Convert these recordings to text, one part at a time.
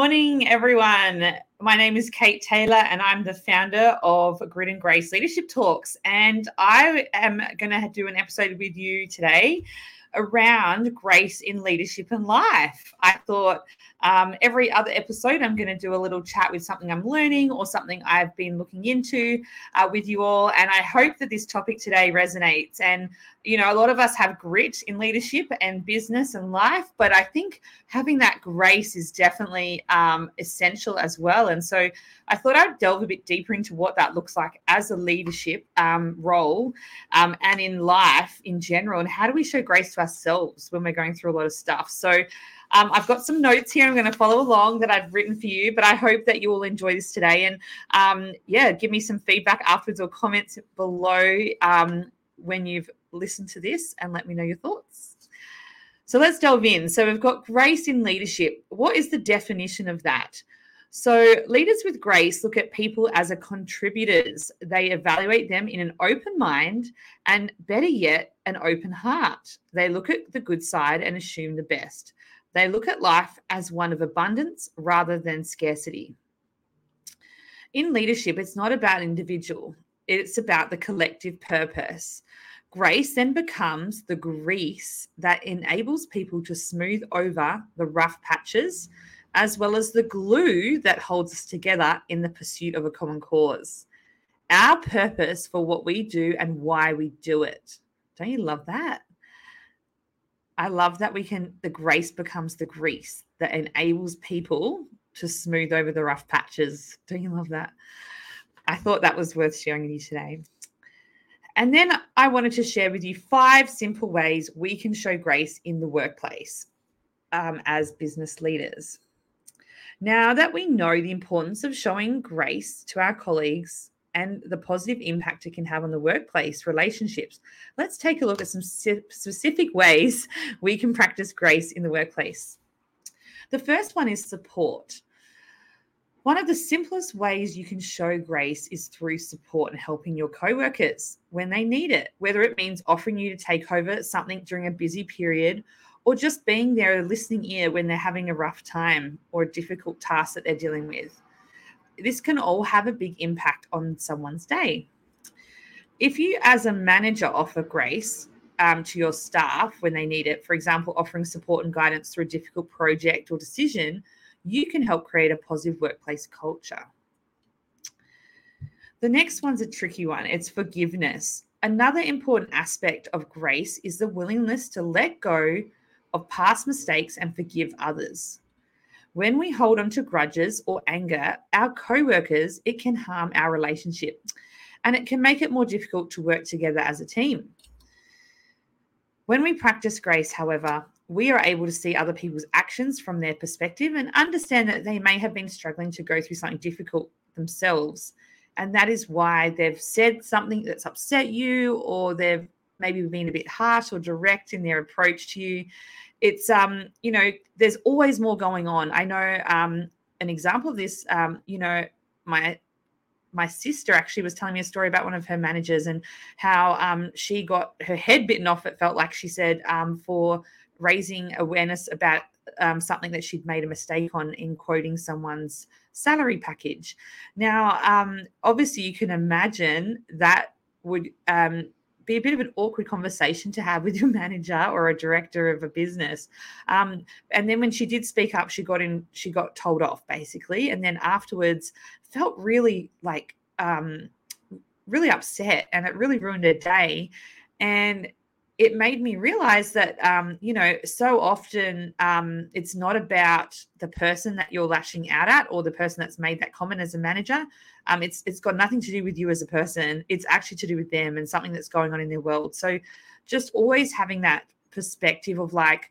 morning, everyone. My name is Kate Taylor, and I'm the founder of Grit and Grace Leadership Talks. And I am going to do an episode with you today around grace in leadership and life. I thought um, every other episode, I'm going to do a little chat with something I'm learning or something I've been looking into uh, with you all. And I hope that this topic today resonates. And, you know, a lot of us have grit in leadership and business and life, but I think having that grace is definitely um, essential as well. And so I thought I'd delve a bit deeper into what that looks like as a leadership um, role um, and in life in general. And how do we show grace to ourselves when we're going through a lot of stuff? So, um, I've got some notes here I'm going to follow along that I've written for you, but I hope that you will enjoy this today. And um, yeah, give me some feedback afterwards or comments below um, when you've listened to this and let me know your thoughts. So let's delve in. So we've got grace in leadership. What is the definition of that? So, leaders with grace look at people as a contributors. They evaluate them in an open mind and, better yet, an open heart. They look at the good side and assume the best. They look at life as one of abundance rather than scarcity. In leadership, it's not about individual, it's about the collective purpose. Grace then becomes the grease that enables people to smooth over the rough patches, as well as the glue that holds us together in the pursuit of a common cause. Our purpose for what we do and why we do it. Don't you love that? I love that we can, the grace becomes the grease that enables people to smooth over the rough patches. Don't you love that? I thought that was worth sharing with you today. And then I wanted to share with you five simple ways we can show grace in the workplace um, as business leaders. Now that we know the importance of showing grace to our colleagues and the positive impact it can have on the workplace relationships. Let's take a look at some specific ways we can practice grace in the workplace. The first one is support. One of the simplest ways you can show grace is through support and helping your coworkers when they need it, whether it means offering you to take over something during a busy period or just being there a listening ear when they're having a rough time or a difficult task that they're dealing with this can all have a big impact on someone's day. If you, as a manager, offer grace um, to your staff when they need it, for example, offering support and guidance through a difficult project or decision, you can help create a positive workplace culture. The next one's a tricky one it's forgiveness. Another important aspect of grace is the willingness to let go of past mistakes and forgive others. When we hold on to grudges or anger, our co workers, it can harm our relationship and it can make it more difficult to work together as a team. When we practice grace, however, we are able to see other people's actions from their perspective and understand that they may have been struggling to go through something difficult themselves. And that is why they've said something that's upset you, or they've maybe been a bit harsh or direct in their approach to you it's um you know there's always more going on i know um an example of this um you know my my sister actually was telling me a story about one of her managers and how um, she got her head bitten off. It felt like she said um, for raising awareness about um, something that she'd made a mistake on in quoting someone's salary package. Now, um, obviously, you can imagine that would um, be a bit of an awkward conversation to have with your manager or a director of a business. Um, and then when she did speak up, she got in, she got told off basically, and then afterwards felt really like um, really upset, and it really ruined her day. And it made me realize that um, you know so often um, it's not about the person that you're lashing out at or the person that's made that comment as a manager. Um, it's it's got nothing to do with you as a person. It's actually to do with them and something that's going on in their world. So just always having that perspective of like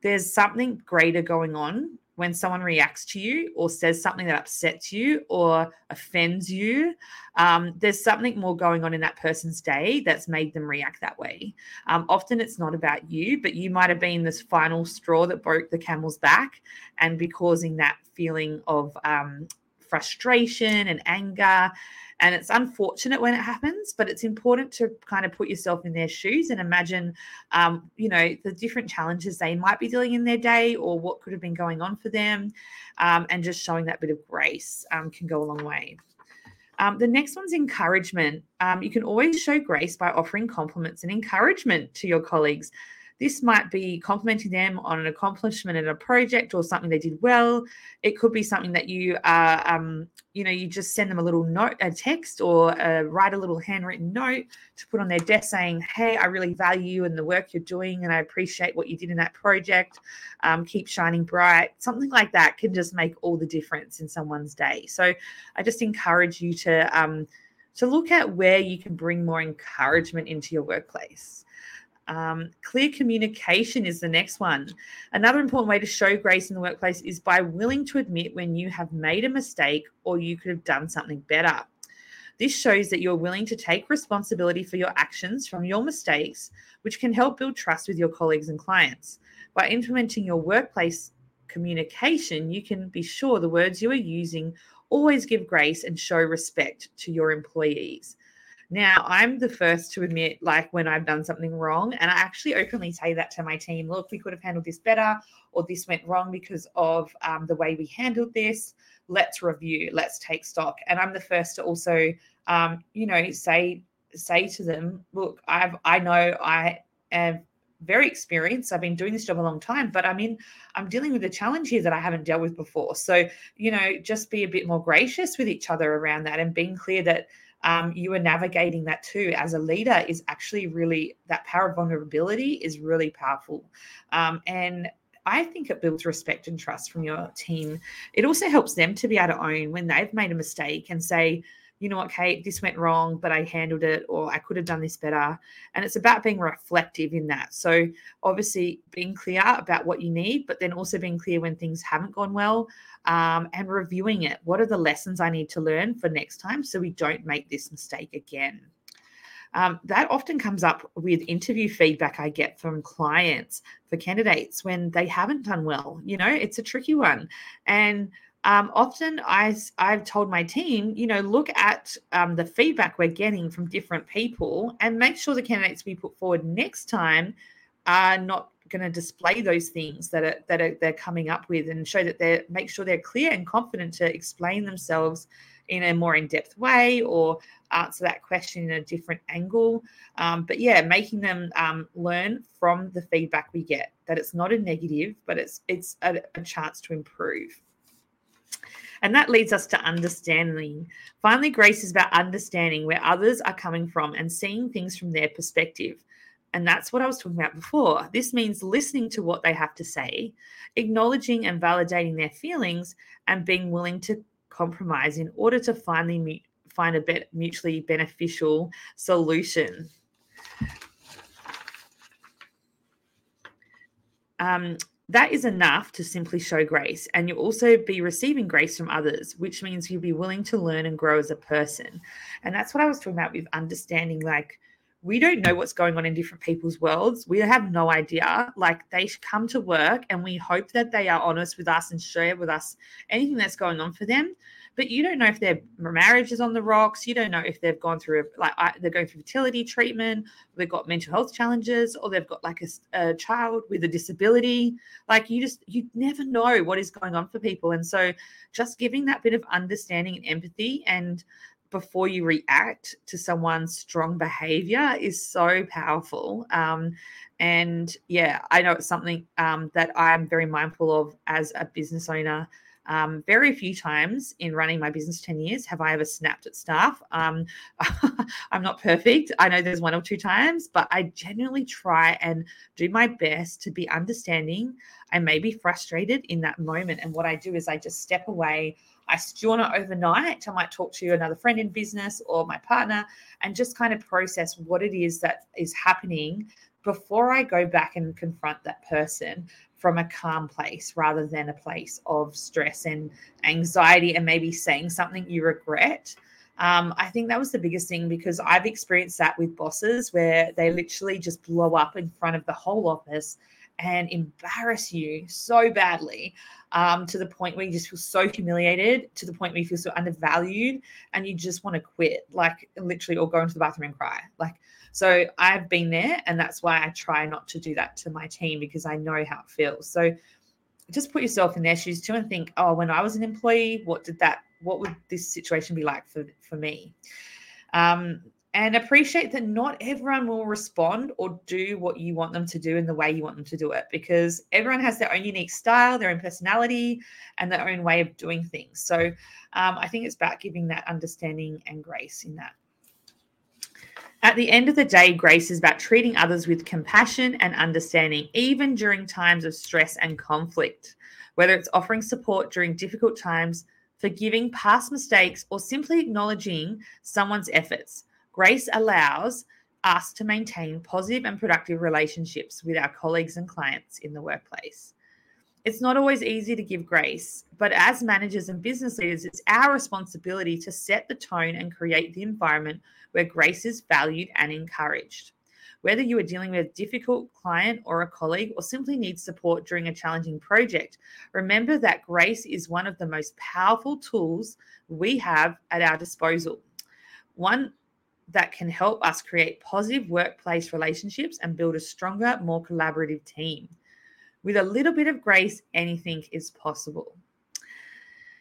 there's something greater going on when someone reacts to you or says something that upsets you or offends you, um, there's something more going on in that person's day that's made them react that way. Um, often it's not about you, but you might have been this final straw that broke the camel's back and be causing that feeling of um, frustration and anger. And it's unfortunate when it happens, but it's important to kind of put yourself in their shoes and imagine, um, you know, the different challenges they might be dealing in their day or what could have been going on for them. Um, and just showing that bit of grace um, can go a long way. Um, the next one's encouragement. Um, you can always show grace by offering compliments and encouragement to your colleagues. This might be complimenting them on an accomplishment in a project or something they did well. It could be something that you are, um, you know, you just send them a little note, a text, or uh, write a little handwritten note to put on their desk saying, "Hey, I really value you and the work you're doing, and I appreciate what you did in that project. Um, keep shining bright." Something like that can just make all the difference in someone's day. So, I just encourage you to um, to look at where you can bring more encouragement into your workplace. Um, clear communication is the next one. Another important way to show grace in the workplace is by willing to admit when you have made a mistake or you could have done something better. This shows that you're willing to take responsibility for your actions from your mistakes, which can help build trust with your colleagues and clients. By implementing your workplace communication, you can be sure the words you are using always give grace and show respect to your employees. Now, I'm the first to admit, like, when I've done something wrong. And I actually openly say that to my team look, we could have handled this better, or this went wrong because of um, the way we handled this. Let's review, let's take stock. And I'm the first to also, um, you know, say, say to them, look, I've, I know I am very experienced. I've been doing this job a long time, but I mean, I'm dealing with a challenge here that I haven't dealt with before. So, you know, just be a bit more gracious with each other around that and being clear that um, you are navigating that too as a leader is actually really that power of vulnerability is really powerful um, and I think it builds respect and trust from your team. It also helps them to be able to own when they've made a mistake and say, you know what, Kate, this went wrong, but I handled it, or I could have done this better. And it's about being reflective in that. So, obviously, being clear about what you need, but then also being clear when things haven't gone well um, and reviewing it. What are the lessons I need to learn for next time so we don't make this mistake again? Um, that often comes up with interview feedback I get from clients for candidates when they haven't done well. You know, it's a tricky one. And um, often I, I've told my team, you know, look at um, the feedback we're getting from different people and make sure the candidates we put forward next time are not going to display those things that are that are they're coming up with and show that they're make sure they're clear and confident to explain themselves in a more in-depth way or answer that question in a different angle. Um, but yeah making them um, learn from the feedback we get that it's not a negative but it's it's a, a chance to improve and that leads us to understanding. Finally, grace is about understanding where others are coming from and seeing things from their perspective. And that's what I was talking about before. This means listening to what they have to say, acknowledging and validating their feelings, and being willing to compromise in order to finally find a mutually beneficial solution. Um, that is enough to simply show grace. And you'll also be receiving grace from others, which means you'll be willing to learn and grow as a person. And that's what I was talking about with understanding like, we don't know what's going on in different people's worlds. We have no idea. Like they come to work and we hope that they are honest with us and share with us anything that's going on for them but you don't know if their marriage is on the rocks. You don't know if they've gone through like they're going through fertility treatment, they've got mental health challenges, or they've got like a, a child with a disability. Like you just you never know what is going on for people, and so just giving that bit of understanding and empathy and before you react to someone's strong behavior is so powerful. Um, and yeah, I know it's something um, that I'm very mindful of as a business owner um, very few times in running my business 10 years have I ever snapped at staff. Um, I'm not perfect. I know there's one or two times, but I genuinely try and do my best to be understanding. I may be frustrated in that moment. And what I do is I just step away. I stew on it overnight. I might talk to another friend in business or my partner and just kind of process what it is that is happening before I go back and confront that person from a calm place rather than a place of stress and anxiety and maybe saying something you regret. Um, I think that was the biggest thing because I've experienced that with bosses where they literally just blow up in front of the whole office and embarrass you so badly um, to the point where you just feel so humiliated, to the point where you feel so undervalued, and you just want to quit, like literally, or go into the bathroom and cry. Like, so I've been there, and that's why I try not to do that to my team because I know how it feels. So just put yourself in their shoes too and think, oh, when I was an employee, what did that, what would this situation be like for, for me? Um, and appreciate that not everyone will respond or do what you want them to do in the way you want them to do it because everyone has their own unique style, their own personality, and their own way of doing things. So um, I think it's about giving that understanding and grace in that. At the end of the day, grace is about treating others with compassion and understanding, even during times of stress and conflict. Whether it's offering support during difficult times, forgiving past mistakes, or simply acknowledging someone's efforts, grace allows us to maintain positive and productive relationships with our colleagues and clients in the workplace. It's not always easy to give grace, but as managers and business leaders, it's our responsibility to set the tone and create the environment where grace is valued and encouraged. Whether you are dealing with a difficult client or a colleague, or simply need support during a challenging project, remember that grace is one of the most powerful tools we have at our disposal. One that can help us create positive workplace relationships and build a stronger, more collaborative team. With a little bit of grace, anything is possible.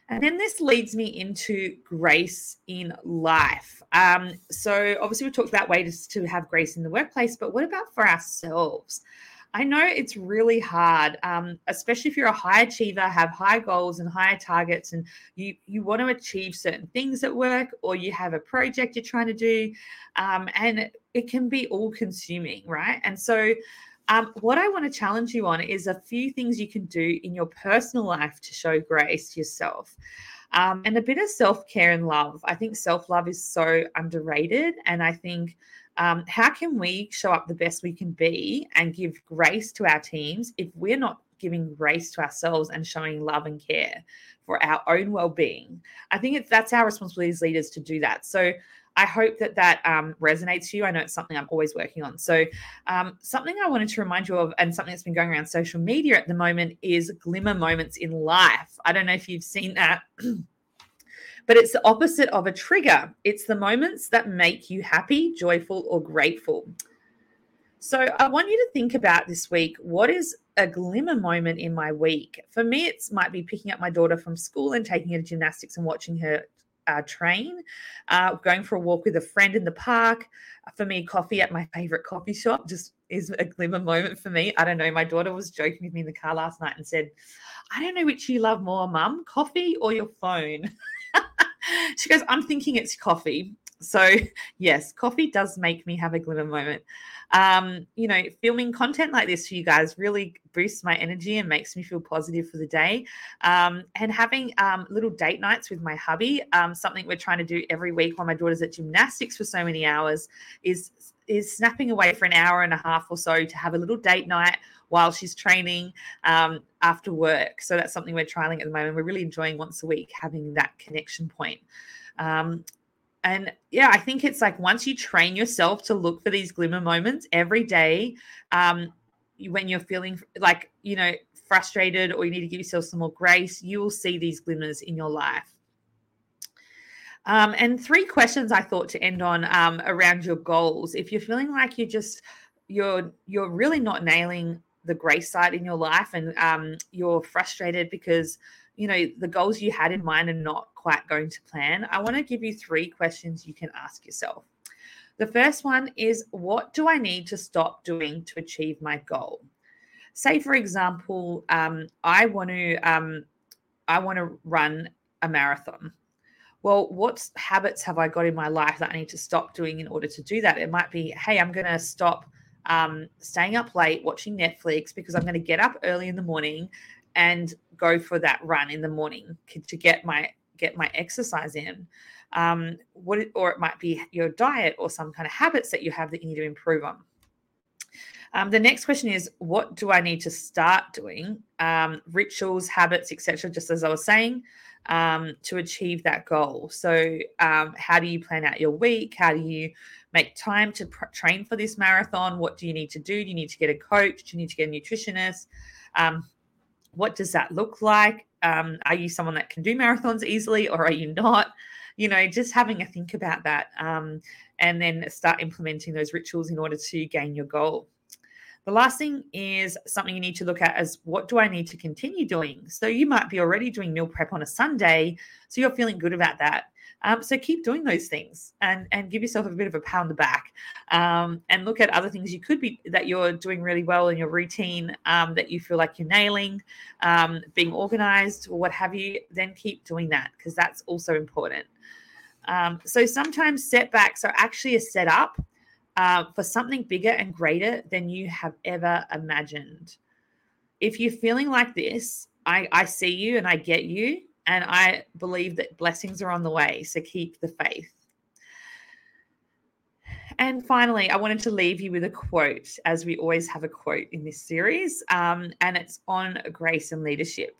And then this leads me into grace in life. Um, so, obviously, we talked about ways to have grace in the workplace, but what about for ourselves? I know it's really hard, um, especially if you're a high achiever, have high goals and higher targets, and you you want to achieve certain things at work, or you have a project you're trying to do, um, and it can be all consuming, right? And so, um, what I want to challenge you on is a few things you can do in your personal life to show grace to yourself. Um, and a bit of self care and love. I think self love is so underrated. And I think um, how can we show up the best we can be and give grace to our teams if we're not giving grace to ourselves and showing love and care for our own well being? I think it's, that's our responsibility as leaders to do that. So I hope that that um, resonates to you. I know it's something I'm always working on. So, um, something I wanted to remind you of, and something that's been going around social media at the moment, is glimmer moments in life. I don't know if you've seen that. but it's the opposite of a trigger. It's the moments that make you happy, joyful, or grateful. So I want you to think about this week what is a glimmer moment in my week? For me, it might be picking up my daughter from school and taking her to gymnastics and watching her uh, train, uh, going for a walk with a friend in the park. For me, coffee at my favorite coffee shop just is a glimmer moment for me. I don't know. My daughter was joking with me in the car last night and said, I don't know which you love more, mum, coffee or your phone. she goes, I'm thinking it's coffee. So, yes, coffee does make me have a glimmer moment. Um, you know, filming content like this for you guys really boosts my energy and makes me feel positive for the day. Um, and having um, little date nights with my hubby, um, something we're trying to do every week while my daughter's at gymnastics for so many hours, is is snapping away for an hour and a half or so to have a little date night while she's training um, after work. So that's something we're trialing at the moment. We're really enjoying once a week having that connection point. Um, and yeah, I think it's like once you train yourself to look for these glimmer moments every day, um, when you're feeling like, you know, frustrated or you need to give yourself some more grace, you will see these glimmers in your life. Um, and three questions I thought to end on um, around your goals. If you're feeling like you're just you're you're really not nailing the grace side in your life, and um, you're frustrated because you know the goals you had in mind are not quite going to plan, I want to give you three questions you can ask yourself. The first one is What do I need to stop doing to achieve my goal? Say, for example, um, I want to um, I want to run a marathon. Well, what habits have I got in my life that I need to stop doing in order to do that? It might be, hey, I'm going to stop um, staying up late watching Netflix because I'm going to get up early in the morning and go for that run in the morning to get my get my exercise in. Um, what it, or it might be your diet or some kind of habits that you have that you need to improve on. Um, the next question is, what do I need to start doing? Um, rituals, habits, etc. Just as I was saying, um, to achieve that goal. So, um, how do you plan out your week? How do you make time to pr- train for this marathon. What do you need to do? Do you need to get a coach? Do you need to get a nutritionist? Um, what does that look like? Um, are you someone that can do marathons easily or are you not? You know, just having a think about that um, and then start implementing those rituals in order to gain your goal. The last thing is something you need to look at as what do I need to continue doing? So you might be already doing meal prep on a Sunday, so you're feeling good about that. Um, so keep doing those things and and give yourself a bit of a pound the back, um, and look at other things you could be that you're doing really well in your routine um, that you feel like you're nailing, um, being organized or what have you. Then keep doing that because that's also important. Um, so sometimes setbacks are actually a setup uh, for something bigger and greater than you have ever imagined. If you're feeling like this, I, I see you and I get you. And I believe that blessings are on the way. So keep the faith. And finally, I wanted to leave you with a quote, as we always have a quote in this series, um, and it's on grace and leadership.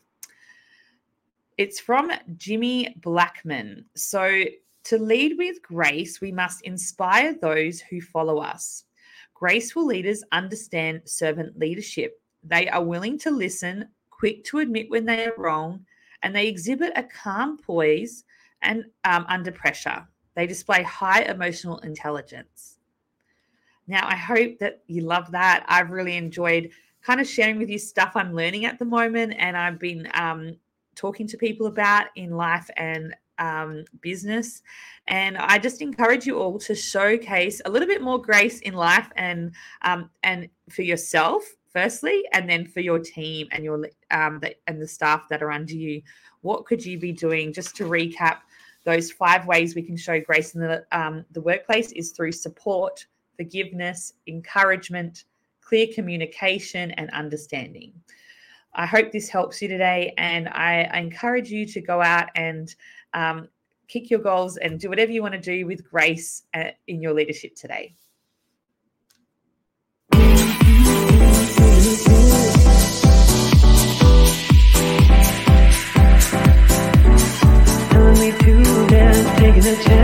It's from Jimmy Blackman. So, to lead with grace, we must inspire those who follow us. Graceful leaders understand servant leadership. They are willing to listen, quick to admit when they are wrong, and they exhibit a calm poise and um, under pressure. They display high emotional intelligence. Now, I hope that you love that. I've really enjoyed kind of sharing with you stuff I'm learning at the moment, and I've been um, talking to people about in life and um, business. And I just encourage you all to showcase a little bit more grace in life and um, and for yourself firstly, and then for your team and your um, the, and the staff that are under you. What could you be doing? Just to recap, those five ways we can show grace in the um, the workplace is through support, forgiveness, encouragement, clear communication, and understanding. I hope this helps you today, and I, I encourage you to go out and um, kick your goals and do whatever you want to do with grace uh, in your leadership today. the chance.